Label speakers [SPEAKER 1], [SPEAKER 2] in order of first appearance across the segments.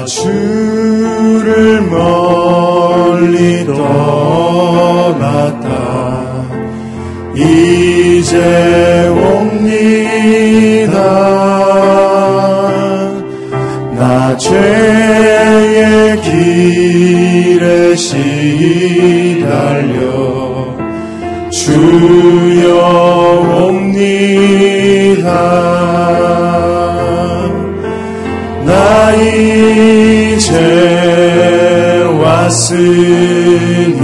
[SPEAKER 1] 나 왔으니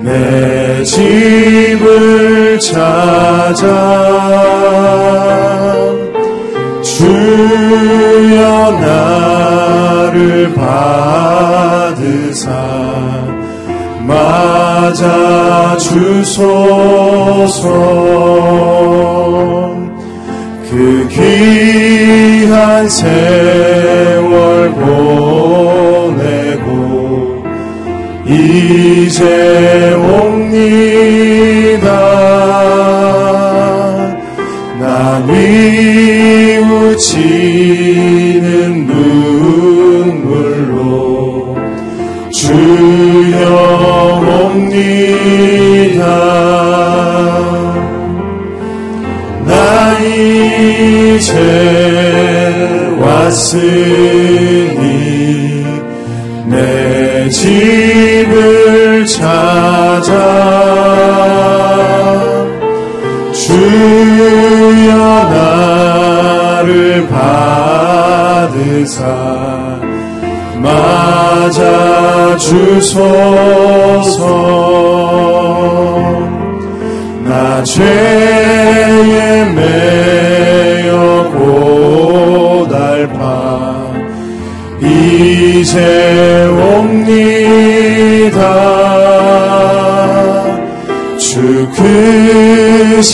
[SPEAKER 1] 내 집을 찾아 주여 나를 받으사 맞아 주소서. 그 귀한 세월 보내고 이제 옵니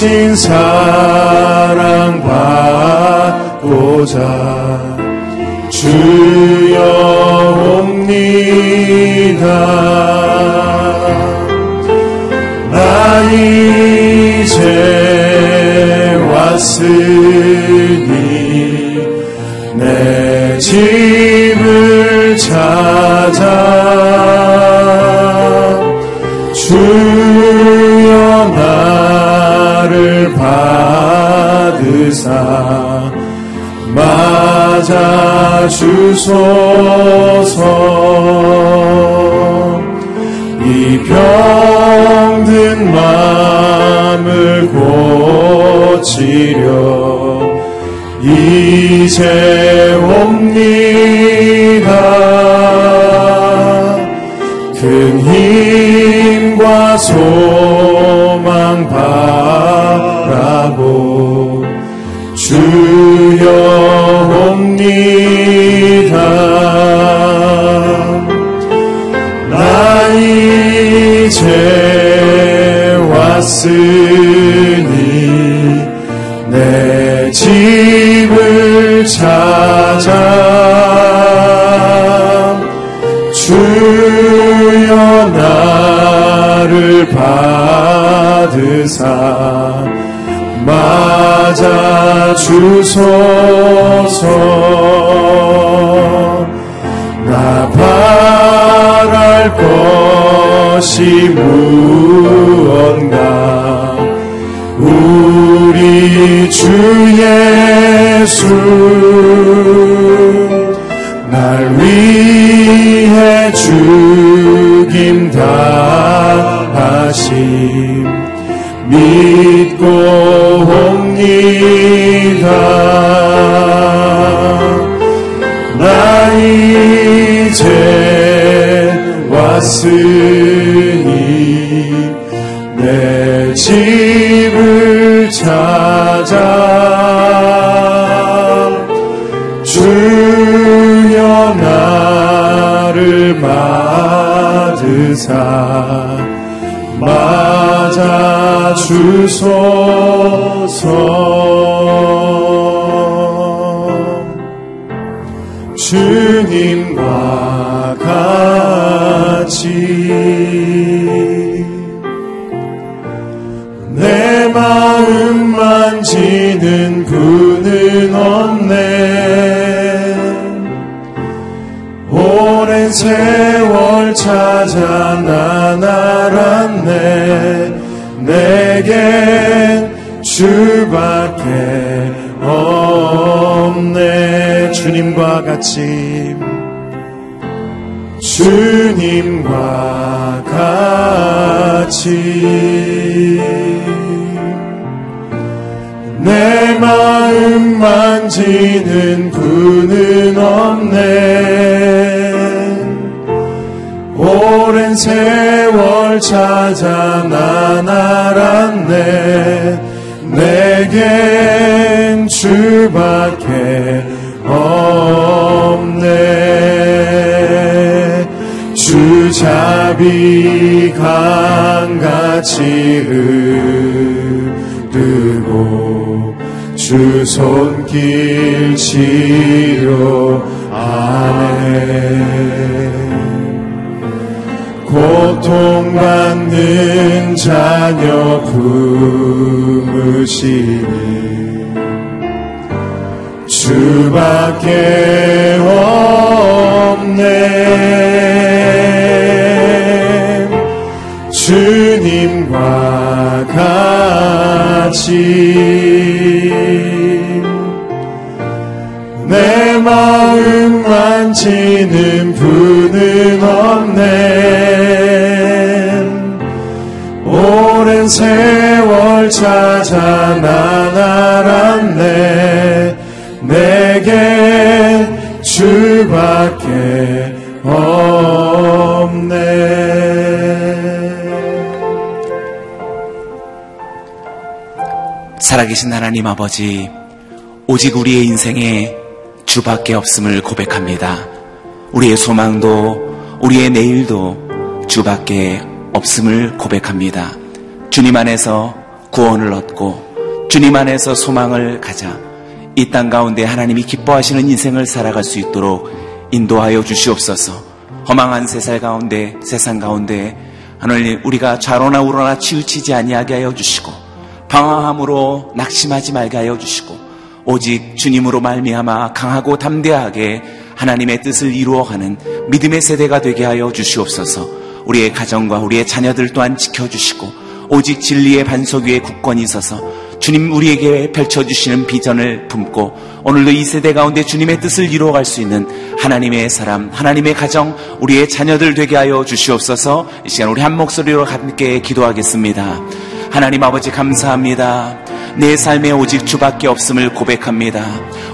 [SPEAKER 1] 크신 사랑 받고자 주여 옵니다. 나 이제 왔으니 내 집을 찾아 주 맞아 주소서. 이 병든 마음을 고치려 이제 옵니다. 큰 힘과 소망 바라고 주여 왔으니 내 집을 찾아 주여 나를 받으사 맞아 주소서. 나 바랄 것 이 무언가 우리 주 예수 날 위해 죽임 당하심 믿고 옵니다 집을 찾아 주여 나를 받으사 맞아 주소서. 주님 세월 찾아 난 알았네. 내겐 주밖에 없네. 주님과 같이. 주님과 같이. 내 마음 만지는 분은 없네 오랜 세월 찾아 난 알았네 내겐 주밖에 없네. 주잡이 강같이 흐르고 주 손길 치료하네 고통받는 자녀 품으시니 주밖에 없네. 주님과 같이 내 마음 만지는 분은 없네 오랜 세월 찾아 난 알았네 내게 주밖에 없네
[SPEAKER 2] 살아계신 하나님 아버지, 오직 우리의 인생에 주밖에 없음을 고백합니다. 우리의 소망도, 우리의 내일도 주밖에 없음을 고백합니다. 주님 안에서 구원을 얻고, 주님 안에서 소망을 가자. 이 땅 가운데 하나님이 기뻐하시는 인생을 살아갈 수 있도록 인도하여 주시옵소서. 허망한 세상 가운데, 세상 가운데, 하나님, 우리가 좌로나 우로나 치우치지 아니하게 하여 주시고, 방황함으로 낙심하지 말게 하여 주시고 오직 주님으로 말미암아 강하고 담대하게 하나님의 뜻을 이루어가는 믿음의 세대가 되게 하여 주시옵소서. 우리의 가정과 우리의 자녀들 또한 지켜주시고 오직 진리의 반석 위에 굳건히 서서 주님 우리에게 펼쳐주시는 비전을 품고 오늘도 이 세대 가운데 주님의 뜻을 이루어갈 수 있는 하나님의 사람, 하나님의 가정, 우리의 자녀들 되게 하여 주시옵소서 이 시간 우리 한 목소리로 함께 기도하겠습니다. 하나님 아버지 감사합니다. 내 삶에 오직 주밖에 없음을 고백합니다.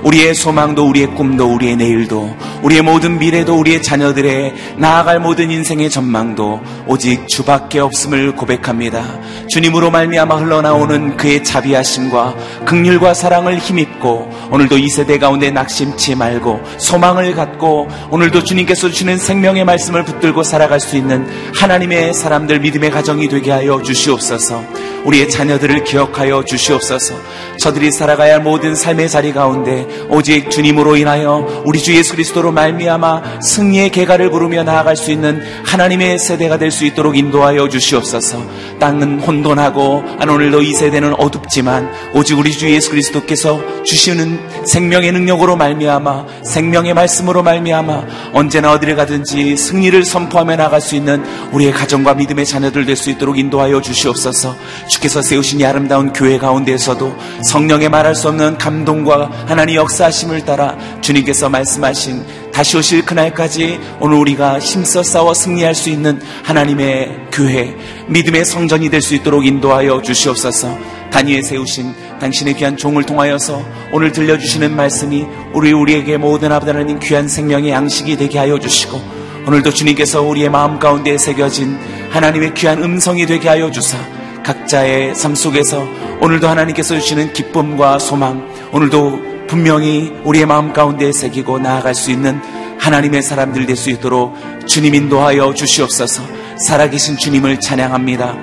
[SPEAKER 2] 우리의 소망도 우리의 꿈도 우리의 내일도 우리의 모든 미래도 우리의 자녀들의 나아갈 모든 인생의 전망도 오직 주밖에 없음을 고백합니다. 주님으로 말미암아 흘러나오는 그의 자비하심과 극률과 사랑을 힘입고 오늘도 이 세대 가운데 낙심치 말고 소망을 갖고 오늘도 주님께서 주시는 생명의 말씀을 붙들고 살아갈 수 있는 하나님의 사람들 믿음의 가정이 되게 하여 주시옵소서. 우리의 자녀들을 기억하여 주시옵소서. 저들이 살아가야 할 모든 삶의 자리 가운데 오직 주님으로 인하여 우리 주 예수 그리스도로 말미암아 승리의 계가를 부르며 나아갈 수 있는 하나님의 세대가 될 수 있도록 인도하여 주시옵소서. 땅은 혼돈하고 오늘도 이 세대는 어둡지만 오직 우리 주 예수 그리스도께서 주시는 생명의 능력으로 말미암아 생명의 말씀으로 말미암아 언제나 어디를 가든지 승리를 선포하며 나갈 수 있는 우리의 가정과 믿음의 자녀들 될 수 있도록 인도하여 주시옵소서. 주께서 세우신 이 아름다운 교회 가운데에서도 성령의 말할 수 없는 감동과 하나님 역사하심을 따라 주님께서 말씀하신 다시 오실 그날까지 오늘 우리가 힘써 싸워 승리할 수 있는 하나님의 교회, 믿음의 성전이 될 수 있도록 인도하여 주시옵소서. 단위에 세우신 당신의 귀한 종을 통하여서 오늘 들려주시는 말씀이 우리 우리에게 모든 아버지 하나님 귀한 생명의 양식이 되게 하여 주시고 오늘도 주님께서 우리의 마음 가운데 새겨진 하나님의 귀한 음성이 되게 하여 주사 각자의 삶 속에서 오늘도 하나님께서 주시는 기쁨과 소망 오늘도 분명히 우리의 마음 가운데 새기고 나아갈 수 있는 하나님의 사람들 될 수 있도록 주님 인도하여 주시옵소서 살아계신 주님을 찬양합니다.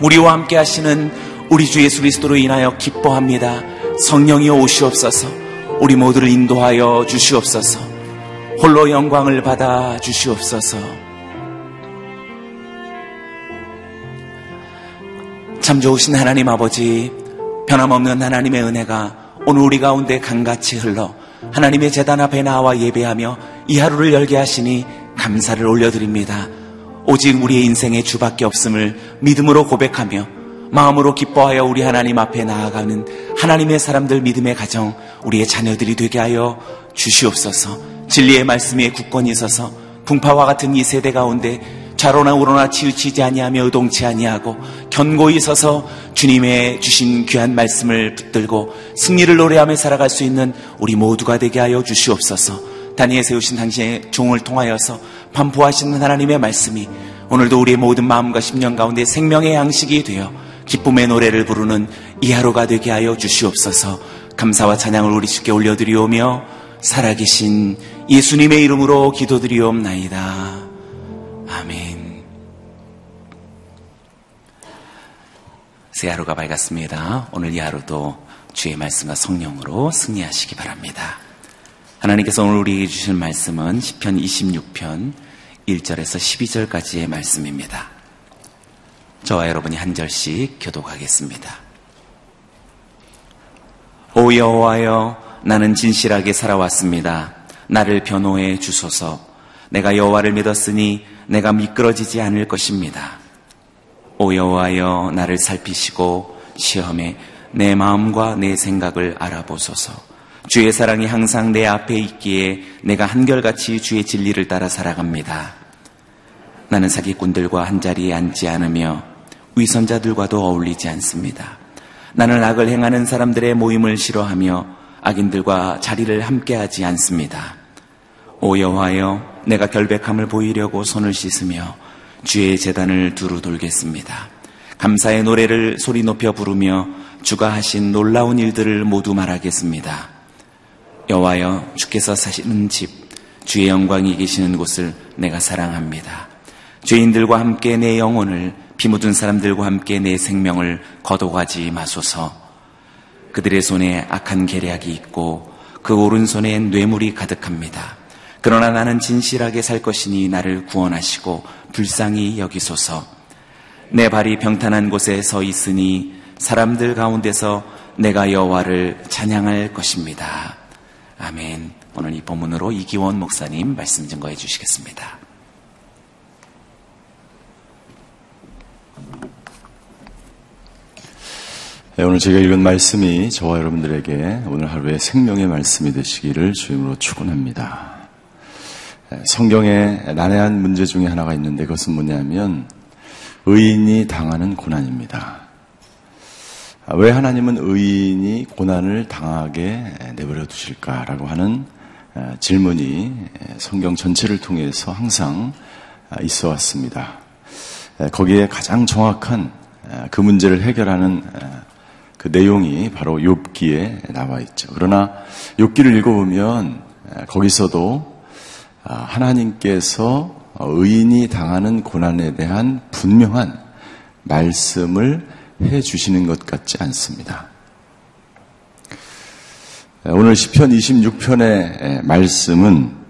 [SPEAKER 2] 우리와 함께 하시는 우리 주 예수 그리스도로 인하여 기뻐합니다. 성령이 오시옵소서 우리 모두를 인도하여 주시옵소서 홀로 영광을 받아 주시옵소서 참 좋으신 하나님 아버지 변함없는 하나님의 은혜가 오늘 우리 가운데 강같이 흘러 하나님의 재단 앞에 나와 예배하며 이 하루를 열게 하시니 감사를 올려드립니다. 오직 우리의 인생에 주밖에 없음을 믿음으로 고백하며 마음으로 기뻐하여 우리 하나님 앞에 나아가는 하나님의 사람들 믿음의 가정, 우리의 자녀들이 되게 하여 주시옵소서. 진리의 말씀에 굳건히 있어서 풍파와 같은 이 세대 가운데 좌로나 우로나 치우치지 아니하며 의동치 아니하고 견고히 서서 주님의 주신 귀한 말씀을 붙들고 승리를 노래하며 살아갈 수 있는 우리 모두가 되게 하여 주시옵소서. 다니에 세우신 당신의 종을 통하여서 반포하시는 하나님의 말씀이 오늘도 우리의 모든 마음과 심령 가운데 생명의 양식이 되어 기쁨의 노래를 부르는 이 하루가 되게 하여 주시옵소서 감사와 찬양을 우리 주께 올려드리오며 살아계신 예수님의 이름으로 기도드리옵나이다. 아멘. 새 하루가 밝았습니다. 오늘 이 하루도 주의 말씀과 성령으로 승리하시기 바랍니다. 하나님께서 오늘 우리에게 주실 말씀은 10편 26편 1절에서 12절까지의 말씀입니다. 저와 여러분이 한 절씩 교독하겠습니다. 오 여호와여 나는 진실하게 살아왔습니다. 나를 변호해 주소서. 내가 여호와를 믿었으니 내가 미끄러지지 않을 것입니다. 오 여호와여 나를 살피시고 시험에 내 마음과 내 생각을 알아보소서. 주의 사랑이 항상 내 앞에 있기에 내가 한결같이 주의 진리를 따라 살아갑니다. 나는 사기꾼들과 한자리에 앉지 않으며 위선자들과도 어울리지 않습니다. 나는 악을 행하는 사람들의 모임을 싫어하며 악인들과 자리를 함께하지 않습니다. 오 여호와여 내가 결백함을 보이려고 손을 씻으며 주의 재단을 두루 돌겠습니다. 감사의 노래를 소리 높여 부르며 주가 하신 놀라운 일들을 모두 말하겠습니다. 여호와여 주께서 사시는 집 주의 영광이 계시는 곳을 내가 사랑합니다. 죄인들과 함께 내 영혼을 피 묻은 사람들과 함께 내 생명을 거둬가지 마소서. 그들의 손에 악한 계략이 있고 그 오른손에 뇌물이 가득합니다. 그러나 나는 진실하게 살 것이니 나를 구원하시고 불쌍히 여기소서. 내 발이 평탄한 곳에 서 있으니 사람들 가운데서 내가 여호와를 찬양할 것입니다. 아멘. 오늘 이 본문으로 이기원 목사님 말씀 증거해 주시겠습니다.
[SPEAKER 3] 네, 오늘 제가 읽은 말씀이 저와 여러분들에게 오늘 하루의 생명의 말씀이 되시기를 주임으로 축원합니다. 네, 성경에 난해한 문제 중에 하나가 있는데 그것은 뭐냐면 의인이 당하는 고난입니다. 아, 왜 하나님은 의인이 고난을 당하게 내버려 두실까라고 하는 아, 질문이 성경 전체를 통해서 항상 아, 있어 왔습니다. 거기에 가장 정확한 그 문제를 해결하는 그 내용이 바로 욥기에 나와 있죠. 그러나 욥기를 읽어보면 거기서도 하나님께서 의인이 당하는 고난에 대한 분명한 말씀을 해 주시는 것 같지 않습니다. 오늘 10편 26편의 말씀은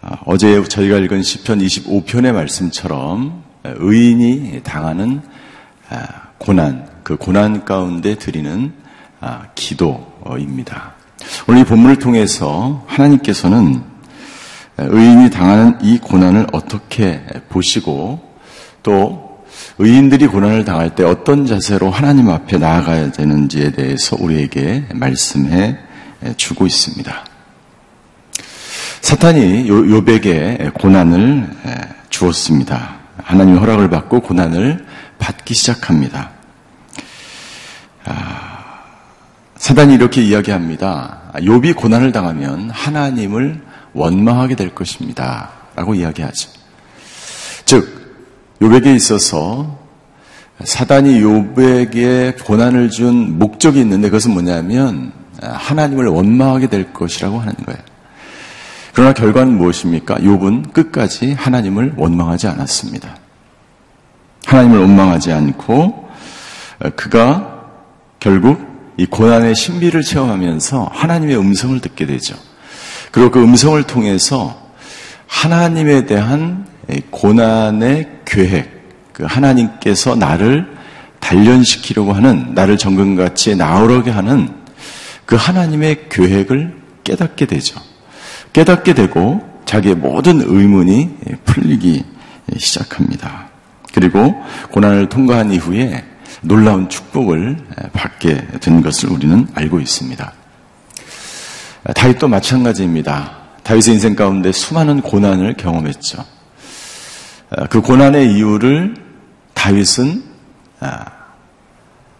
[SPEAKER 3] 아, 어제 저희가 읽은 10편 25편의 말씀처럼 의인이 당하는 아, 고난, 그 고난 가운데 드리는 아, 기도입니다. 오늘 이 본문을 통해서 하나님께서는 의인이 당하는 이 고난을 어떻게 보시고 또 의인들이 고난을 당할 때 어떤 자세로 하나님 앞에 나아가야 되는지에 대해서 우리에게 말씀해 주고 있습니다. 사탄이 요백에 고난을 주었습니다. 하나님 허락을 받고 고난을 받기 시작합니다. 아, 사단이 이렇게 이야기합니다. 욥이 고난을 당하면 하나님을 원망하게 될 것입니다. 라고 이야기하죠. 즉, 요백에 있어서 사단이 요백에 고난을 준 목적이 있는데 그것은 뭐냐면 하나님을 원망하게 될 것이라고 하는 거예요. 그러나 결과는 무엇입니까? 욥은 끝까지 하나님을 원망하지 않았습니다. 하나님을 원망하지 않고 그가 결국 이 고난의 신비를 체험하면서 하나님의 음성을 듣게 되죠. 그리고 그 음성을 통해서 하나님에 대한 고난의 계획, 그 하나님께서 나를 단련시키려고 하는, 나를 정금같이 나오려게 하는 그 하나님의 계획을 깨닫게 되죠. 깨닫게 되고 자기의 모든 의문이 풀리기 시작합니다. 그리고 고난을 통과한 이후에 놀라운 축복을 받게 된 것을 우리는 알고 있습니다. 다윗도 마찬가지입니다. 다윗의 인생 가운데 수많은 고난을 경험했죠. 그 고난의 이유를 다윗은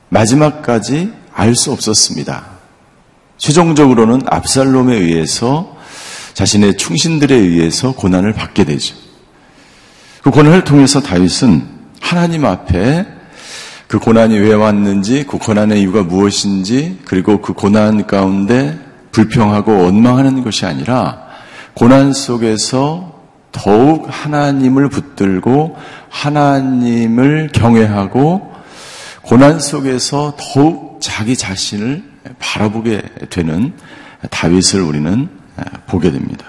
[SPEAKER 3] 마지막까지 알 수 없었습니다. 최종적으로는 압살롬에 의해서 자신의 충신들에 의해서 고난을 받게 되죠. 그 고난을 통해서 다윗은 하나님 앞에 그 고난이 왜 왔는지, 그 고난의 이유가 무엇인지, 그리고 그 고난 가운데 불평하고 원망하는 것이 아니라 고난 속에서 더욱 하나님을 붙들고 하나님을 경외하고 고난 속에서 더욱 자기 자신을 바라보게 되는 다윗을 우리는 보게 됩니다.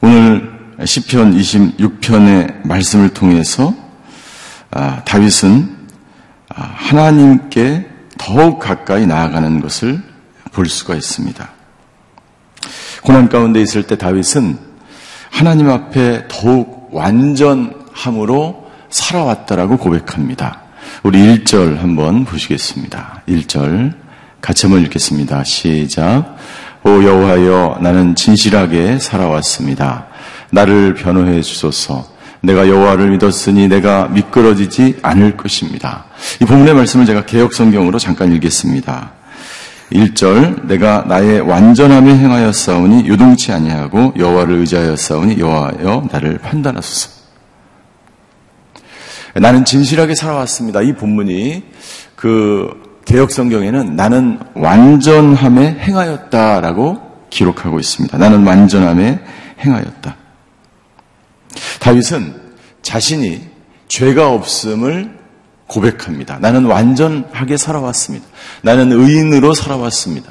[SPEAKER 3] 오늘 시편 26편의 말씀을 통해서 아, 다윗은 아, 하나님께 더욱 가까이 나아가는 것을 볼 수가 있습니다. 고난 가운데 있을 때 다윗은 하나님 앞에 더욱 완전함으로 살아왔다라고 고백합니다. 우리 1절 한번 보시겠습니다. 1절 같이 한번 읽겠습니다. 시작. 오 여호와여 나는 진실하게 살아왔습니다. 나를 변호해 주소서. 내가 여호와를 믿었으니 내가 미끄러지지 않을 것입니다. 이 본문의 말씀을 제가 개혁 성경으로 잠깐 읽겠습니다. 1절 내가 나의 완전함에 행하여 싸우니 유동치 아니하고 여호와를 의지하여 싸우니 여호와여 나를 판단하소서. 나는 진실하게 살아왔습니다. 이 본문이 그 개혁 성경에는 나는 완전함에 행하였다라고 기록하고 있습니다. 나는 완전함에 행하였다. 다윗은 자신이 죄가 없음을 고백합니다. 나는 완전하게 살아왔습니다. 나는 의인으로 살아왔습니다.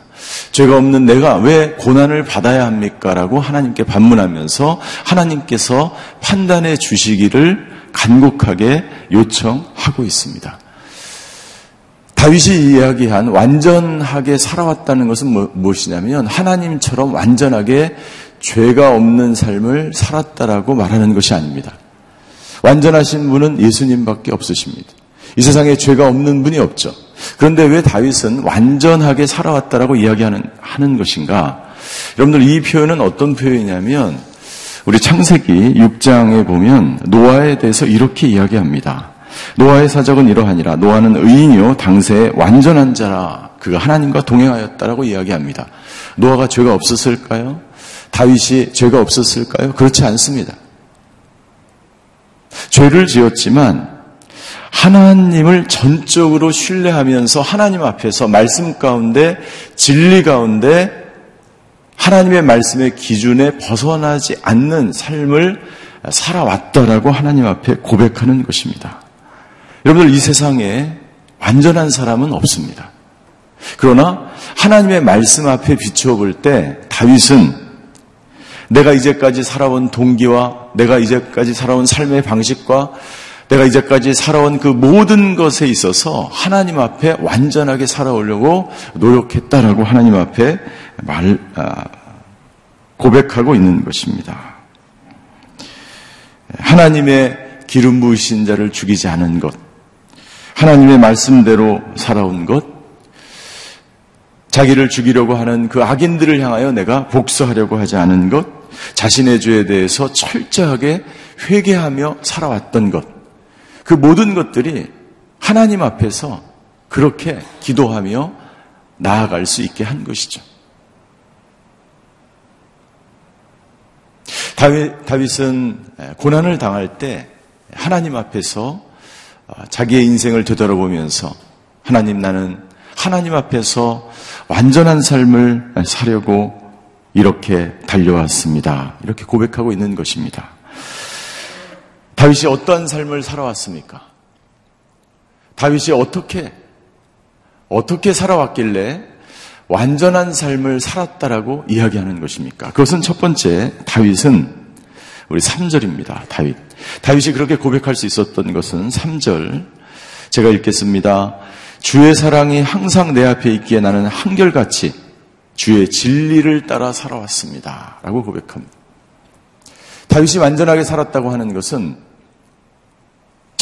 [SPEAKER 3] 죄가 없는 내가 왜 고난을 받아야 합니까? 라고 하나님께 반문하면서 하나님께서 판단해 주시기를 간곡하게 요청하고 있습니다. 다윗이 이야기한 완전하게 살아왔다는 것은 뭐, 무엇이냐면 하나님처럼 완전하게 죄가 없는 삶을 살았다라고 말하는 것이 아닙니다. 완전하신 분은 예수님밖에 없으십니다. 이 세상에 죄가 없는 분이 없죠. 그런데 왜 다윗은 완전하게 살아왔다라고 이야기하는 하는 것인가? 여러분들 이 표현은 어떤 표현이냐면 우리 창세기 6장에 보면 노아에 대해서 이렇게 이야기합니다. 노아의 사적은 이러하니라. 노아는 의인이요 당세에 완전한 자라. 그가 하나님과 동행하였다라고 이야기합니다. 노아가 죄가 없었을까요? 다윗이 죄가 없었을까요? 그렇지 않습니다. 죄를 지었지만 하나님을 전적으로 신뢰하면서 하나님 앞에서 말씀 가운데 진리 가운데 하나님의 말씀의 기준에 벗어나지 않는 삶을 살아왔다라고 하나님 앞에 고백하는 것입니다. 여러분들 이 세상에 완전한 사람은 없습니다. 그러나 하나님의 말씀 앞에 비추어 볼 때 다윗은 내가 이제까지 살아온 동기와 내가 이제까지 살아온 삶의 방식과 내가 이제까지 살아온 그 모든 것에 있어서 하나님 앞에 완전하게 살아오려고 노력했다라고 하나님 앞에 말, 아, 고백하고 있는 것입니다. 하나님의 기름 부으신 자를 죽이지 않은 것, 하나님의 말씀대로 살아온 것, 자기를 죽이려고 하는 그 악인들을 향하여 내가 복수하려고 하지 않은 것, 자신의 죄에 대해서 철저하게 회개하며 살아왔던 것, 그 모든 것들이 하나님 앞에서 그렇게 기도하며 나아갈 수 있게 한 것이죠. 다윗, 다윗은 고난을 당할 때 하나님 앞에서 어, 자기의 인생을 되돌아보면서 하나님 나는 하나님 앞에서 완전한 삶을 사려고 이렇게 달려왔습니다. 이렇게 고백하고 있는 것입니다. 다윗이 어떠한 삶을 살아왔습니까? 다윗이 어떻게, 어떻게 살아왔길래 완전한 삶을 살았다라고 이야기하는 것입니까? 그것은 첫 번째, 다윗은 우리 3절입니다. 다윗. 다윗이 그렇게 고백할 수 있었던 것은 3절. 제가 읽겠습니다. 주의 사랑이 항상 내 앞에 있기에 나는 한결같이 주의 진리를 따라 살아왔습니다. 라고 고백합니다. 다윗이 완전하게 살았다고 하는 것은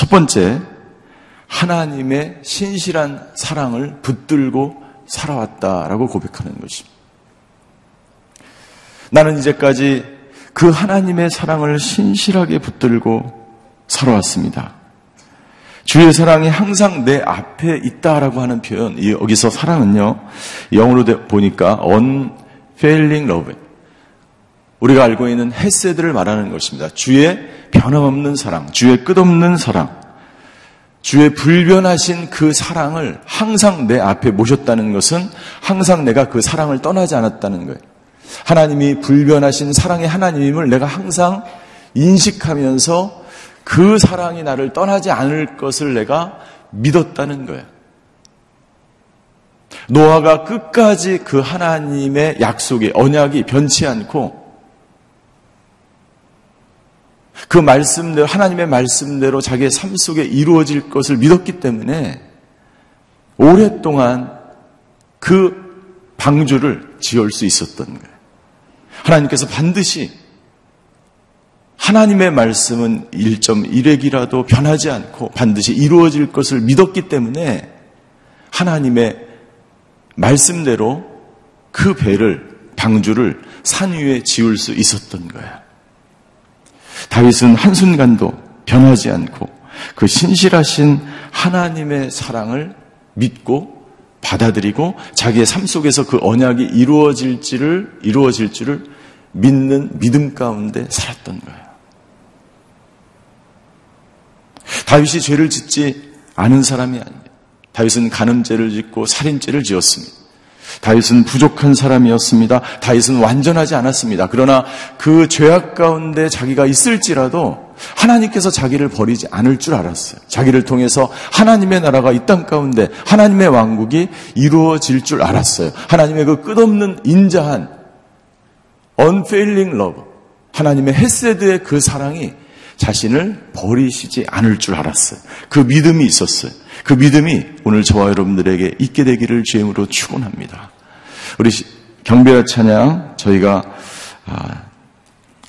[SPEAKER 3] 첫 번째 하나님의 신실한 사랑을 붙들고 살아왔다라고 고백하는 것입니다. 나는 이제까지 그 하나님의 사랑을 신실하게 붙들고 살아왔습니다. 주의 사랑이 항상 내 앞에 있다라고 하는 표현, 여기서 사랑은요, 영어로 보니까 unfailing love. 우리가 알고 있는 헤세드를 말하는 것입니다. 주의 변함없는 사랑, 주의 끝없는 사랑, 주의 불변하신 그 사랑을 항상 내 앞에 모셨다는 것은 항상 내가 그 사랑을 떠나지 않았다는 거예요. 하나님이 불변하신 사랑의 하나님임을 내가 항상 인식하면서 그 사랑이 나를 떠나지 않을 것을 내가 믿었다는 거예요. 노아가 끝까지 그 하나님의 약속의 언약이 변치 않고 그 말씀대로 하나님의 말씀대로 자기의 삶 속에 이루어질 것을 믿었기 때문에 오랫동안 그 방주를 지을 수 있었던 거예요. 하나님께서 반드시 하나님의 말씀은 1.1핵이라도 변하지 않고 반드시 이루어질 것을 믿었기 때문에 하나님의 말씀대로 그 배를, 방주를 산 위에 지을 수 있었던 거야. 다윗은 한순간도 변하지 않고 그 신실하신 하나님의 사랑을 믿고 받아들이고 자기의 삶 속에서 그 언약이 이루어질지를, 이루어질 줄을 믿는 믿음 가운데 살았던 거예요. 다윗이 죄를 짓지 않은 사람이 아닙니다. 다윗은 간음죄를 짓고 살인죄를 지었습니다. 다윗은 부족한 사람이었습니다. 다윗은 완전하지 않았습니다. 그러나 그 죄악 가운데 자기가 있을지라도 하나님께서 자기를 버리지 않을 줄 알았어요. 자기를 통해서 하나님의 나라가 이 땅 가운데 하나님의 왕국이 이루어질 줄 알았어요. 하나님의 그 끝없는 인자한 unfailing love 하나님의 헤세드의 그 사랑이 자신을 버리시지 않을 줄 알았어요. 그 믿음이 있었어요. 그 믿음이 오늘 저와 여러분들에게 있게 되기를 주임으로 축원합니다. 우리 경배와 찬양 저희가 아,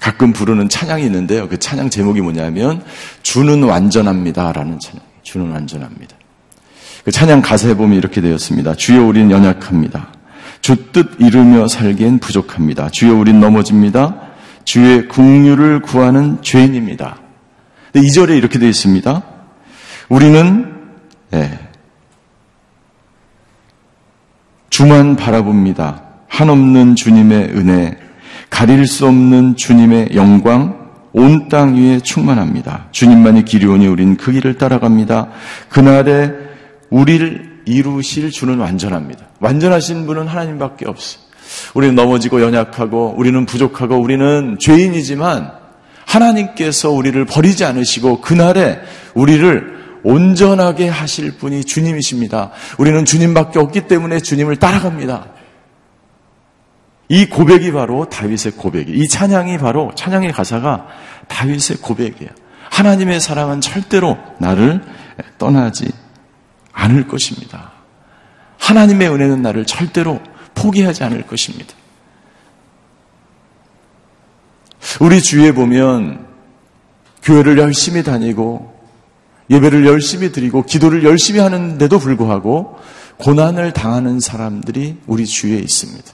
[SPEAKER 3] 가끔 부르는 찬양이 있는데요. 그 찬양 제목이 뭐냐면 주는 완전합니다라는 찬양. 주는 완전합니다. 그 찬양 가사에 보면 이렇게 되었습니다. 주여 우린 연약합니다. 주 뜻 이루며 살기엔 부족합니다. 주여 우린 넘어집니다. 주의 국류를 구하는 죄인입니다. 2절에 이렇게 되어 있습니다. 우리는 네, 주만 바라봅니다. 한없는 주님의 은혜, 가릴 수 없는 주님의 영광, 온 땅 위에 충만합니다. 주님만이 길이 오니 우린 그 길을 따라갑니다. 그날에 우리를 이루실 주는 완전합니다. 완전하신 분은 하나님밖에 없어요. 우리는 넘어지고 연약하고 우리는 부족하고 우리는 죄인이지만 하나님께서 우리를 버리지 않으시고 그날에 우리를 온전하게 하실 분이 주님이십니다. 우리는 주님밖에 없기 때문에 주님을 따라갑니다. 이 고백이 바로 다윗의 고백이, 이 찬양이 바로 찬양의 가사가 다윗의 고백이에요. 하나님의 사랑은 절대로 나를 떠나지 않을 것입니다. 하나님의 은혜는 나를 절대로 포기하지 않을 것입니다. 우리 주위에 보면 교회를 열심히 다니고 예배를 열심히 드리고 기도를 열심히 하는데도 불구하고 고난을 당하는 사람들이 우리 주위에 있습니다.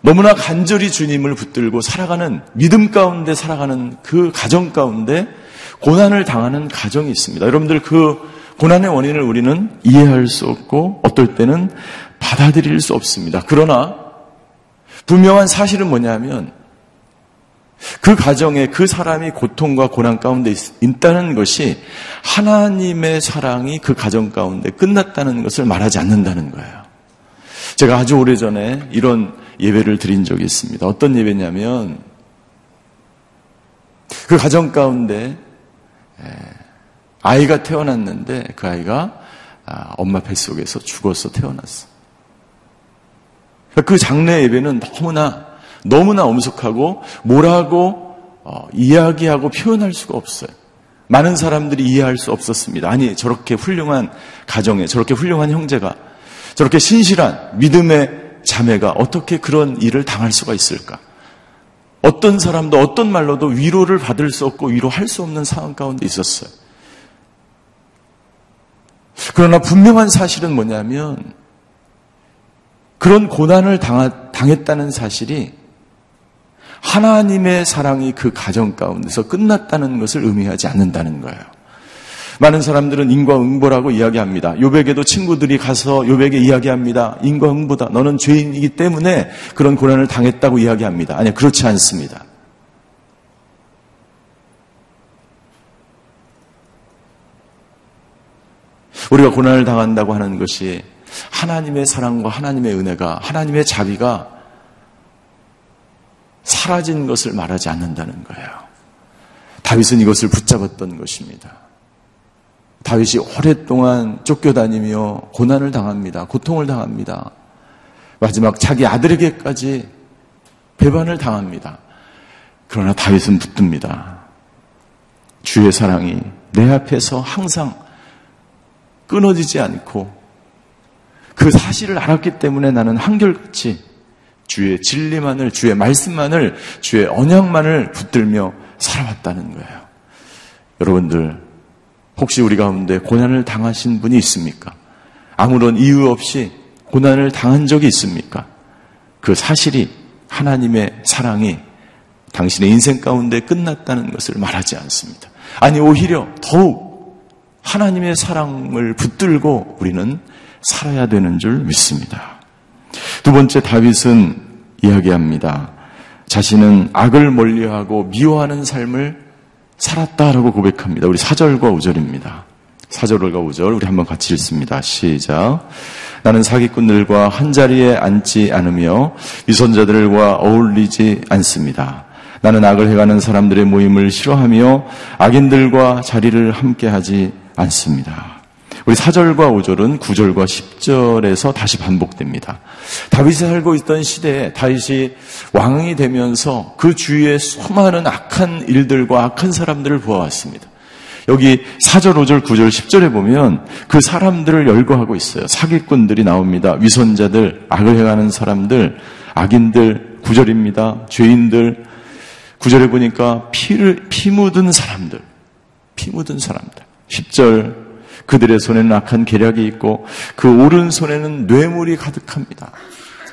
[SPEAKER 3] 너무나 간절히 주님을 붙들고 살아가는 믿음 가운데 살아가는 그 가정 가운데 고난을 당하는 가정이 있습니다. 여러분들 그 고난의 원인을 우리는 이해할 수 없고 어떨 때는 받아들일 수 없습니다. 그러나 분명한 사실은 뭐냐면 그 가정에 그 사람이 고통과 고난 가운데 있 다는 것이 하나님의 사랑이 그 가정 가운데 끝났다는 것을 말하지 않는다는 거예요. 제가 아주 오래전에 이런 예배를 드린 적이 있습니다. 어떤 예배냐면 그 가정 가운데 아이가 태어났는데 그 아이가 아, 엄마 뱃속에서 죽어서 태어났어. 그 장례 예배는 너무나 너무나 엄숙하고 뭐라고 어, 이야기하고 표현할 수가 없어요. 많은 사람들이 이해할 수 없었습니다. 아니 저렇게 훌륭한 가정에 저렇게 훌륭한 형제가 저렇게 신실한 믿음의 자매가 어떻게 그런 일을 당할 수가 있을까? 어떤 사람도 어떤 말로도 위로를 받을 수 없고 위로할 수 없는 상황 가운데 있었어요. 그러나 분명한 사실은 뭐냐면 그런 고난을 당했다는 사실이 하나님의 사랑이 그 가정 가운데서 끝났다는 것을 의미하지 않는다는 거예요. 많은 사람들은 인과응보라고 이야기합니다. 요백에도 친구들이 가서 요백에 이야기합니다. 인과응보다. 너는 죄인이기 때문에 그런 고난을 당했다고 이야기합니다. 아니, 그렇지 않습니다. 우리가 고난을 당한다고 하는 것이 하나님의 사랑과 하나님의 은혜가, 하나님의 자비가 사라진 것을 말하지 않는다는 거예요. 다윗은 이것을 붙잡았던 것입니다. 다윗이 오랫동안 쫓겨다니며 고난을 당합니다. 고통을 당합니다. 마지막 자기 아들에게까지 배반을 당합니다. 그러나 다윗은 붙듭니다. 주의 사랑이 내 앞에서 항상 끊어지지 않고 그 사실을 알았기 때문에 나는 한결같이 주의 진리만을, 주의 말씀만을, 주의 언약만을 붙들며 살아왔다는 거예요. 여러분들, 혹시 우리 가운데 고난을 당하신 분이 있습니까? 아무런 이유 없이 고난을 당한 적이 있습니까? 그 사실이 하나님의 사랑이 당신의 인생 가운데 끝났다는 것을 말하지 않습니다. 아니, 오히려 더욱 하나님의 사랑을 붙들고 우리는 살아야 되는 줄 믿습니다. 두 번째 다윗은 이야기합니다. 자신은 악을 멀리하고 미워하는 삶을 살았다라고 고백합니다. 우리 4절과 5절입니다. 4절과 5절 우리 한번 같이 읽습니다. 시작. 나는 사기꾼들과 한자리에 앉지 않으며 위선자들과 어울리지 않습니다. 나는 악을 해가는 사람들의 모임을 싫어하며 악인들과 자리를 함께하지 않습니다. 우리 4절과 5절은 9절과 10절에서 다시 반복됩니다. 다윗이 살고 있던 시대에 다윗이 왕이 되면서 그 주위에 수많은 악한 일들과 악한 사람들을 보아왔습니다. 여기 4절, 5절, 9절, 10절에 보면 그 사람들을 열거하고 있어요. 사기꾼들이 나옵니다. 위선자들, 악을 행하는 사람들, 악인들, 9절입니다. 죄인들. 9절에 보니까 피를, 피 묻은 사람들. 피 묻은 사람들. 10절, 그들의 손에는 악한 계략이 있고 그 오른손에는 뇌물이 가득합니다.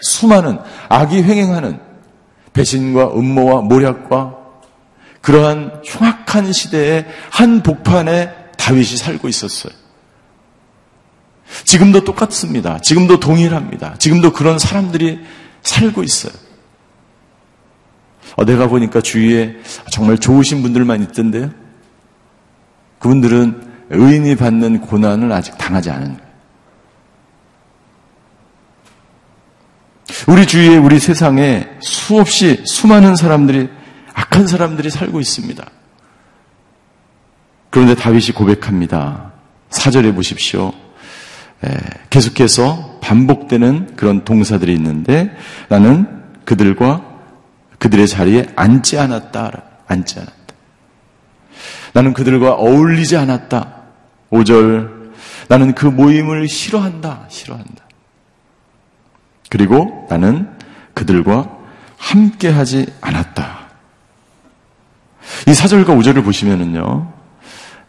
[SPEAKER 3] 수많은 악이 횡행하는 배신과 음모와 모략과 그러한 흉악한 시대의 한 복판에 다윗이 살고 있었어요. 지금도 똑같습니다. 지금도 동일합니다. 지금도 그런 사람들이 살고 있어요. 어, 내가 보니까 주위에 정말 좋으신 분들만 있던데요. 그분들은 의인이 받는 고난을 아직 당하지 않은. 우리 주위에 우리 세상에 수없이 수많은 사람들이 악한 사람들이 살고 있습니다. 그런데 다윗이 고백합니다. 사절에 보십시오. 에, 계속해서 반복되는 그런 동사들이 있는데 나는 그들과 그들의 자리에 앉지 않았다. 앉지 않았다. 나는 그들과 어울리지 않았다. 5절, 나는 그 모임을 싫어한다, 싫어한다. 그리고 나는 그들과 함께 하지 않았다. 이 4절과 5절을 보시면은요,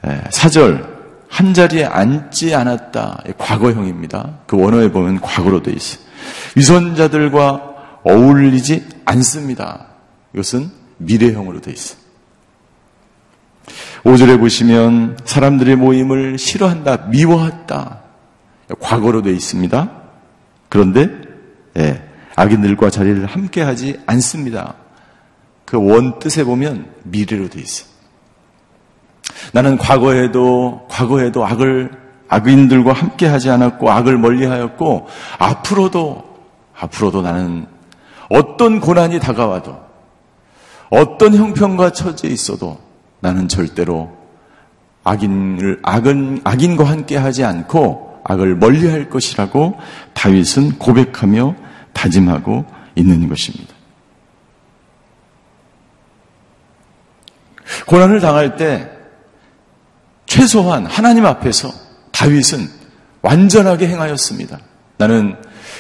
[SPEAKER 3] 4절, 한 자리에 앉지 않았다. 과거형입니다. 그 원어에 보면 과거로 되어 있어요. 위선자들과 어울리지 않습니다. 이것은 미래형으로 되어 있어요. 5절에 보시면 사람들의 모임을 싫어한다, 미워했다. 과거로 되어 있습니다. 그런데 예, 악인들과 자리를 함께 하지 않습니다. 그 원 뜻에 보면 미래로 되어 있어요. 나는 과거에도 과거에도 악을 악인들과 함께 하지 않았고 악을 멀리하였고 앞으로도 앞으로도 나는 어떤 고난이 다가와도 어떤 형편과 처지에 있어도 나는 절대로 악인을 악은 악인과 함께 하지 않고 악을 멀리할 것이라고 다윗은 고백하며 다짐하고 있는 것입니다. 고난을 당할 때 최소한 하나님 앞에서 다윗은 완전하게 행하였습니다. 나는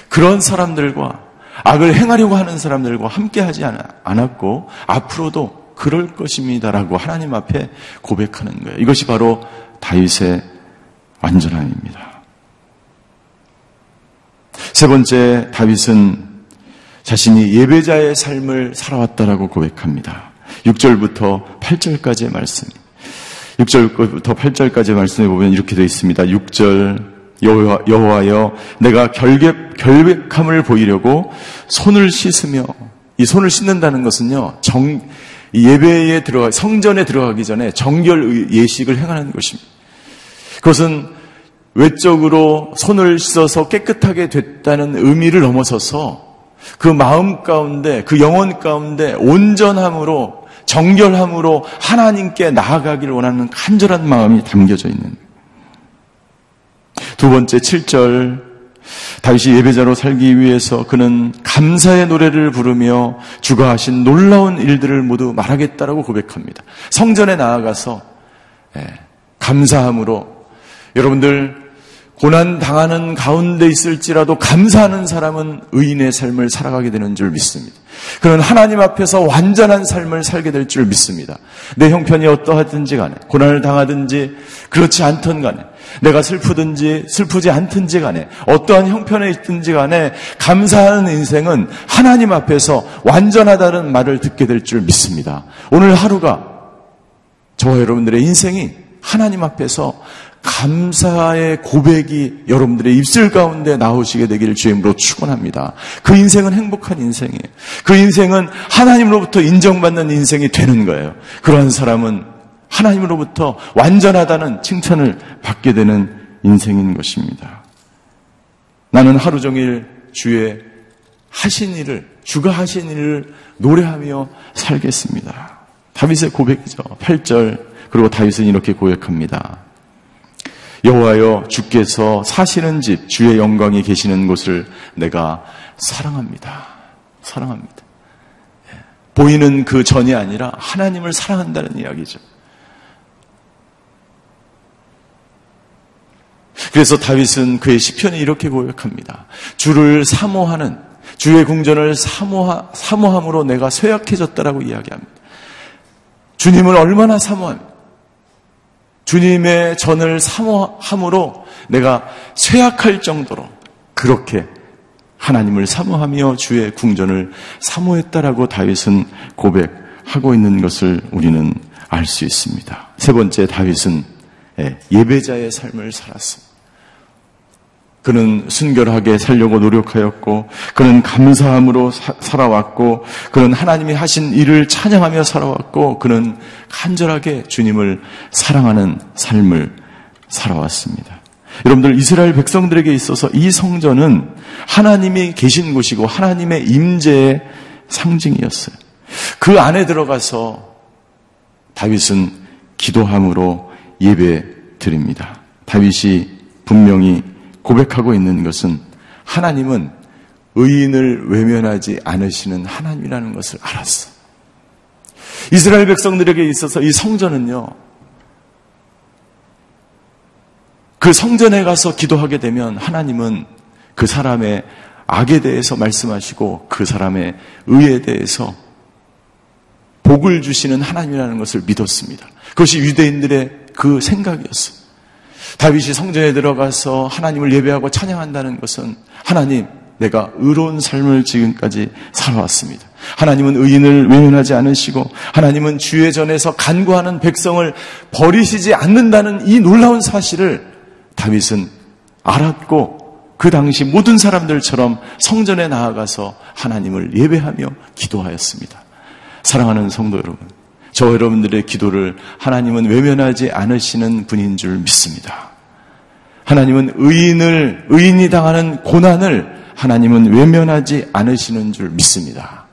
[SPEAKER 3] 그런 사람들과 악을 행하려고 하는 사람들과 함께 하지 않았고 앞으로도 그럴 것입니다라고 하나님 앞에 고백하는 거예요. 이것이 바로 다윗의 완전함입니다. 세 번째 다윗은 자신이 예배자의 삶을 살아왔다라고 고백합니다. 6절부터 8절까지의 말씀. 6절부터 8절까지의 말씀에 보면 이렇게 되어 있습니다. 6절 여호와, 여호와여 내가 결백, 결백함을 보이려고 손을 씻으며 이 손을 씻는다는 것은요 정, 예배에 들어가 성전에 들어가기 전에 정결 예식을 행하는 것입니다. 그것은 외적으로 손을 씻어서 깨끗하게 됐다는 의미를 넘어서서 그 마음 가운데 그 영혼 가운데 온전함으로 정결함으로 하나님께 나아가기를 원하는 간절한 마음이 담겨져 있는 두 번째 7절 다윗이 예배자로 살기 위해서 그는 감사의 노래를 부르며 주가 하신 놀라운 일들을 모두 말하겠다라고 고백합니다. 성전에 나아가서 예, 감사함으로 여러분들 고난 당하는 가운데 있을지라도 감사하는 사람은 의인의 삶을 살아가게 되는 줄 믿습니다. 그는 하나님 앞에서 완전한 삶을 살게 될 줄 믿습니다. 내 형편이 어떠하든지 간에 고난을 당하든지 그렇지 않던 간에 내가 슬프든지 슬프지 않든지 간에 어떠한 형편에 있든지 간에 감사하는 인생은 하나님 앞에서 완전하다는 말을 듣게 될 줄 믿습니다. 오늘 하루가 저와 여러분들의 인생이 하나님 앞에서 감사의 고백이 여러분들의 입술 가운데 나오시게 되기를 주임으로 축원합니다. 그 인생은 행복한 인생이에요. 그 인생은 하나님으로부터 인정받는 인생이 되는 거예요. 그러한 사람은 하나님으로부터 완전하다는 칭찬을 받게 되는 인생인 것입니다. 나는 하루 종일 주의 하신 일을 주가 하신 일을 노래하며 살겠습니다. 다윗의 고백이죠. 8절 그리고 다윗은 이렇게 고백합니다. 여호와여 주께서 사시는 집 주의 영광이 계시는 곳을 내가 사랑합니다. 사랑합니다. 예. 보이는 그 전이 아니라 하나님을 사랑한다는 이야기죠. 그래서 다윗은 그의 시편에 이렇게 고백합니다. 주를 사모하는 주의 궁전을 사모하, 사모함으로 내가 쇠약해졌다라고 이야기합니다. 주님을 얼마나 사모합니까? 주님의 전을 사모함으로 내가 쇠약할 정도로 그렇게 하나님을 사모하며 주의 궁전을 사모했다라고 다윗은 고백하고 있는 것을 우리는 알 수 있습니다. 세 번째 다윗은 예, 예배자의 삶을 살았습니다. 그는 순결하게 살려고 노력하였고, 그는 감사함으로 사, 살아왔고, 그는 하나님이 하신 일을 찬양하며 살아왔고, 그는 간절하게 주님을 사랑하는 삶을 살아왔습니다. 여러분들 이스라엘 백성들에게 있어서 이 성전은 하나님이 계신 곳이고 하나님의 임재의 상징이었어요. 그 안에 들어가서 다윗은 기도함으로 예배 드립니다. 다윗이 분명히 고백하고 있는 것은 하나님은 의인을 외면하지 않으시는 하나님이라는 것을 알았어. 이스라엘 백성들에게 있어서 이 성전은요, 그 성전에 가서 기도하게 되면 하나님은 그 사람의 악에 대해서 말씀하시고 그 사람의 의에 대해서 복을 주시는 하나님이라는 것을 믿었습니다. 그것이 유대인들의 그 생각이었어요. 다윗이 성전에 들어가서 하나님을 예배하고 찬양한다는 것은 하나님, 내가 의로운 삶을 지금까지 살아왔습니다. 하나님은 의인을 외면하지 않으시고 하나님은 주의 전에서 간구하는 백성을 버리시지 않는다는 이 놀라운 사실을 다윗은 알았고 그 당시 모든 사람들처럼 성전에 나아가서 하나님을 예배하며 기도하였습니다. 사랑하는 성도 여러분, 저 여러분들의 기도를 하나님은 외면하지 않으시는 분인 줄 믿습니다. 하나님은 의인을, 의인이 당하는 고난을 하나님은 외면하지 않으시는 줄 믿습니다.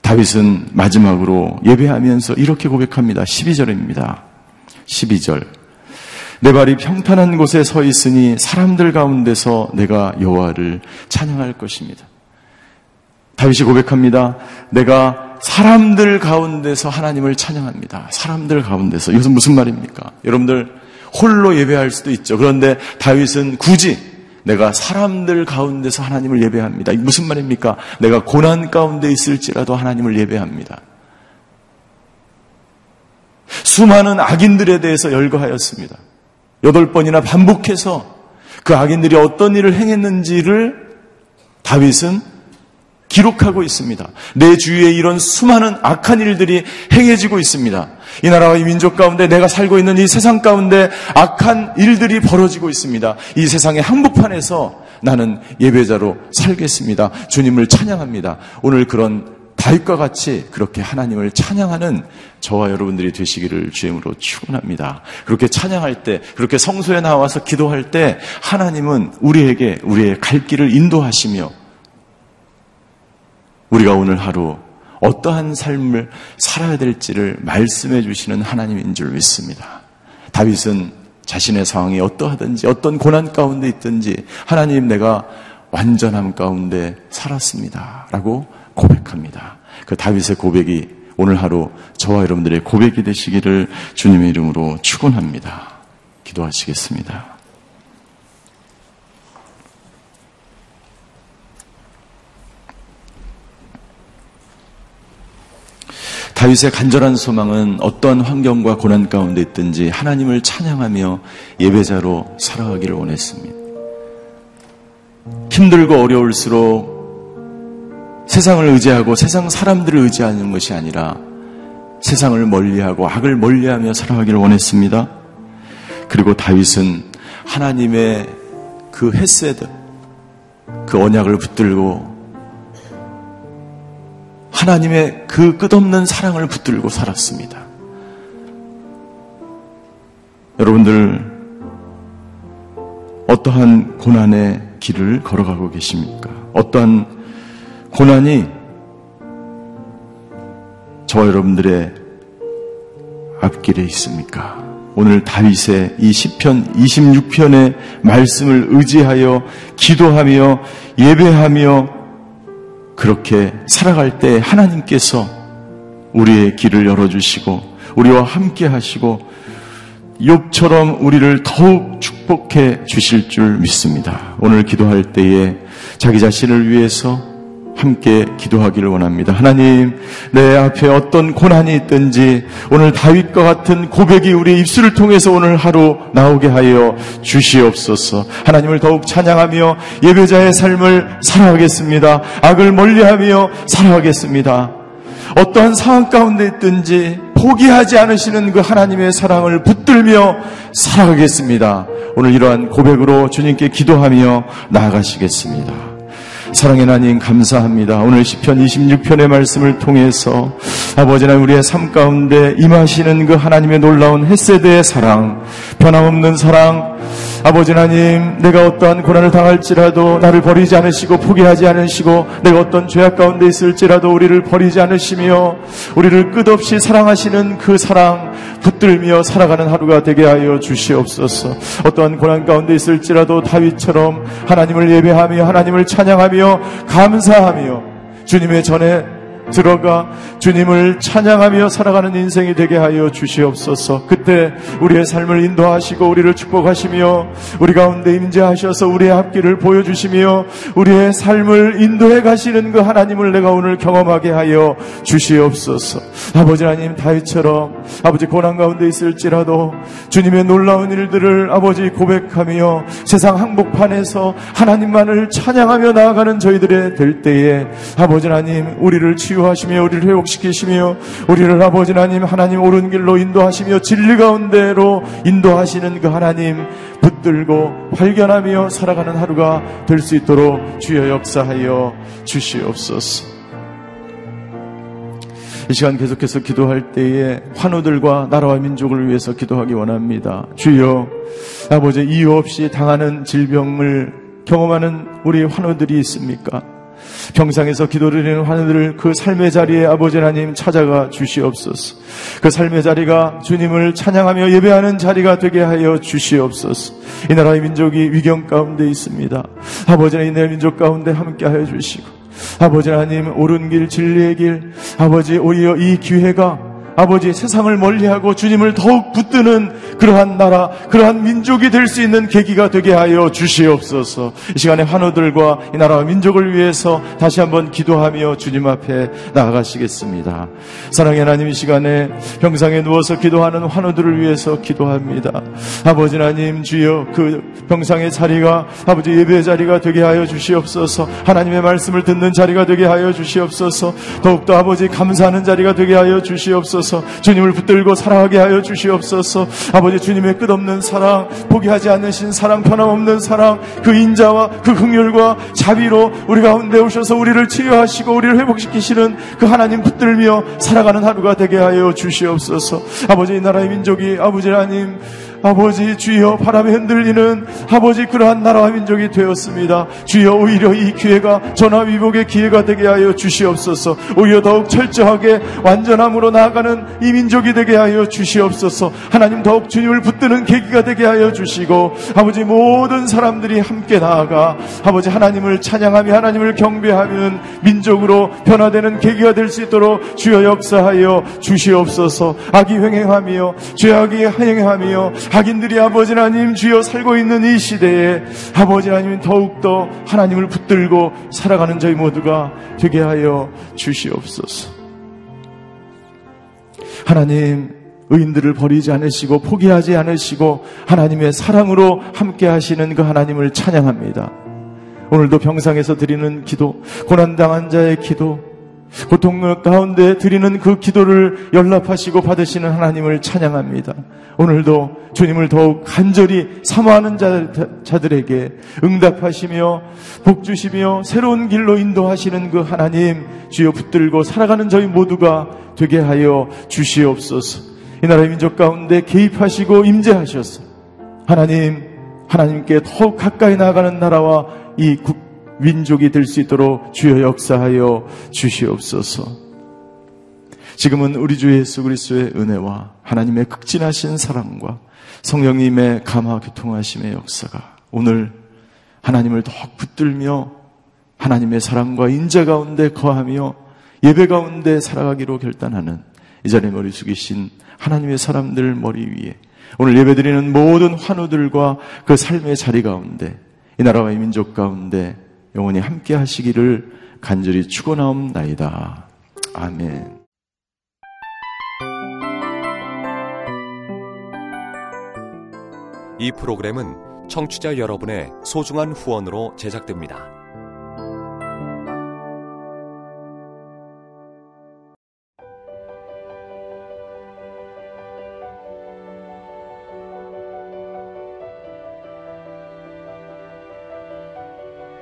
[SPEAKER 3] 다윗은 마지막으로 예배하면서 이렇게 고백합니다. 12절입니다. 12절. 내 발이 평탄한 곳에 서 있으니 사람들 가운데서 내가 여호와를 찬양할 것입니다. 다윗이 고백합니다. 내가 사람들 가운데서 하나님을 찬양합니다. 사람들 가운데서. 이것은 무슨 말입니까? 여러분들 홀로 예배할 수도 있죠. 그런데 다윗은 굳이 내가 사람들 가운데서 하나님을 예배합니다. 무슨 말입니까? 내가 고난 가운데 있을지라도 하나님을 예배합니다. 수많은 악인들에 대해서 열거하였습니다. 여덟 번이나 반복해서 그 악인들이 어떤 일을 행했는지를 다윗은 기록하고 있습니다. 내 주위에 이런 수많은 악한 일들이 행해지고 있습니다. 이 나라와 이 민족 가운데 내가 살고 있는 이 세상 가운데 악한 일들이 벌어지고 있습니다. 이 세상의 한복판에서 나는 예배자로 살겠습니다. 주님을 찬양합니다. 오늘 그런 다윗과 같이 그렇게 하나님을 찬양하는 저와 여러분들이 되시기를 주임으로 축원합니다. 그렇게 찬양할 때, 그렇게 성소에 나와서 기도할 때 하나님은 우리에게 우리의 갈 길을 인도하시며 우리가 오늘 하루 어떠한 삶을 살아야 될지를 말씀해 주시는 하나님인 줄 믿습니다. 다윗은 자신의 상황이 어떠하든지 어떤 고난 가운데 있든지 하나님 내가 완전함 가운데 살았습니다. 라고 고백합니다. 그 다윗의 고백이 오늘 하루 저와 여러분들의 고백이 되시기를 주님의 이름으로 축원합니다. 기도하시겠습니다. 다윗의 간절한 소망은 어떤 환경과 고난 가운데 있든지 하나님을 찬양하며 예배자로 살아가기를 원했습니다. 힘들고 어려울수록 세상을 의지하고 세상 사람들을 의지하는 것이 아니라 세상을 멀리하고 악을 멀리하며 살아가기를 원했습니다. 그리고 다윗은 하나님의 그 헤세드, 그 언약을 붙들고 하나님의 그 끝없는 사랑을 붙들고 살았습니다. 여러분들, 어떠한 고난의 길을 걸어가고 계십니까? 어떠한 고난이 저와 여러분들의 앞길에 있습니까? 오늘 다윗의 이 시편 26편의 말씀을 의지하여 기도하며 예배하며 그렇게 살아갈 때 하나님께서 우리의 길을 열어주시고 우리와 함께 하시고 욥처럼 우리를 더욱 축복해 주실 줄 믿습니다. 오늘 기도할 때에 자기 자신을 위해서 함께 기도하기를 원합니다. 하나님, 내 앞에 어떤 고난이 있든지 오늘 다윗과 같은 고백이 우리 입술을 통해서 오늘 하루 나오게 하여 주시옵소서. 하나님을 더욱 찬양하며 예배자의 삶을 살아가겠습니다. 악을 멀리하며 살아가겠습니다. 어떠한 상황 가운데 있든지 포기하지 않으시는 그 하나님의 사랑을 붙들며 살아가겠습니다. 오늘 이러한 고백으로 주님께 기도하며 나아가시겠습니다. 사랑의 하나님 감사합니다. 오늘 시편 26편의 말씀을 통해서 아버지 나 우리의 삶 가운데 임하시는 그 하나님의 놀라운 햇세대의 사랑, 변함없는 사랑, 아버지 하나님, 내가 어떠한 고난을 당할지라도 나를 버리지 않으시고 포기하지 않으시고 내가 어떤 죄악 가운데 있을지라도 우리를 버리지 않으시며 우리를 끝없이 사랑하시는 그 사랑 붙들며 살아가는 하루가 되게 하여 주시옵소서. 어떠한 고난 가운데 있을지라도 다윗처럼 하나님을 예배하며 하나님을 찬양하며 감사하며 주님의 전에 들어가 주님을 찬양하며 살아가는 인생이 되게 하여 주시옵소서. 그때 우리의 삶을 인도하시고 우리를 축복하시며 우리 가운데 임재하셔서 우리의 앞길을 보여주시며 우리의 삶을 인도해 가시는 그 하나님을 내가 오늘 경험하게 하여 주시옵소서. 아버지 하나님 다윗처럼 아버지 고난 가운데 있을지라도 주님의 놀라운 일들을 아버지 고백하며 세상 항복판에서 하나님만을 찬양하며 나아가는 저희들의 될 때에 아버지 하나님 우리를 치유 치유하시며 우리를 회복시키시며 우리를 아버지 하나님 하나님 옳은 길로 인도하시며 진리 가운데로 인도하시는 그 하나님 붙들고 발견하며 살아가는 하루가 될 수 있도록 주여 역사하여 주시옵소서. 이 시간 계속해서 기도할 때에 환우들과 나라와 민족을 위해서 기도하기 원합니다. 주여 아버지 이유 없이 당하는 질병을 경험하는 우리 환우들이 있습니까? 평상에서 기도를 드리는 환우들을 그 삶의 자리에 아버지 하나님 찾아가 주시옵소서. 그 삶의 자리가 주님을 찬양하며 예배하는 자리가 되게 하여 주시옵소서. 이 나라의 민족이 위경 가운데 있습니다. 아버지 하나님 내 민족 가운데 함께 하여 주시고 아버지 하나님 옳은 길 진리의 길 아버지 오히려 이 기회가 아버지 세상을 멀리하고 주님을 더욱 붙드는 그러한 나라, 그러한 민족이 될 수 있는 계기가 되게 하여 주시옵소서. 이 시간에 환우들과 이 나라와 민족을 위해서 다시 한번 기도하며 주님 앞에 나아가시겠습니다. 사랑의 하나님 이 시간에 병상에 누워서 기도하는 환우들을 위해서 기도합니다. 아버지 하나님 주여 그 병상의 자리가 아버지 예배의 자리가 되게 하여 주시옵소서. 하나님의 말씀을 듣는 자리가 되게 하여 주시옵소서. 더욱더 아버지 감사하는 자리가 되게 하여 주시옵소서. 주시옵소서. 주님을 붙들고 사랑하게 하여 주시옵소서. 아버지 주님의 끝없는 사랑, 포기하지 않으신 사랑, 변함없는 사랑, 그 인자와 그 긍휼과 자비로 우리 가운데 오셔서 우리를 치유하시고 우리를 회복시키시는 그 하나님 붙들며 살아가는 하루가 되게 하여 주시옵소서. 아버지 이 나라의 민족이 아버지 하나님 아버지 주여 바람에 흔들리는 아버지 그러한 나라와 민족이 되었습니다. 주여 오히려 이 기회가 전화위복의 기회가 되게 하여 주시옵소서. 오히려 더욱 철저하게 완전함으로 나아가는 이 민족이 되게 하여 주시옵소서. 하나님 더욱 주님을 붙드는 계기가 되게 하여 주시고 아버지 모든 사람들이 함께 나아가 아버지 하나님을 찬양하며 하나님을 경배하면 민족으로 변화되는 계기가 될 수 있도록 주여 역사하여 주시옵소서. 악이 횡행하며 죄악이 행행하며 악인들이 아버지 하나님 주여 살고 있는 이 시대에 아버지 하나님 더욱더 하나님을 붙들고 살아가는 저희 모두가 되게 하여 주시옵소서. 하나님 의인들을 버리지 않으시고 포기하지 않으시고 하나님의 사랑으로 함께 하시는 그 하나님을 찬양합니다. 오늘도 병상에서 드리는 기도, 고난당한 자의 기도, 고통 가운데 드리는 그 기도를 연락하시고 받으시는 하나님을 찬양합니다. 오늘도 주님을 더욱 간절히 사모하는 자, 들에게 응답하시며 복 주시며 새로운 길로 인도하시는 그 하나님 주여 붙들고 살아가는 저희 모두가 되게 하여 주시옵소서. 이 나라의 민족 가운데 개입하시고 임재하셔서 하나님 하나님께 더욱 가까이 나아가는 나라와 이 국, 민족이 될 수 있도록 주여 역사하여 주시옵소서. 지금은 우리 주 예수 그리스도의 은혜와 하나님의 극진하신 사랑과 성령님의 감화 교통하심의 역사가 오늘 하나님을 더욱 붙들며 하나님의 사랑과 인자 가운데 거하며 예배 가운데 살아가기로 결단하는 이 자리에 머리 숙이신 하나님의 사람들 머리 위에 오늘 예배드리는 모든 환우들과 그 삶의 자리 가운데 이 나라와 이 민족 가운데 영원히 함께 하시기를 간절히 축원하옵나이다. 아멘.
[SPEAKER 4] 이 프로그램은 청취자 여러분의 소중한 후원으로 제작됩니다.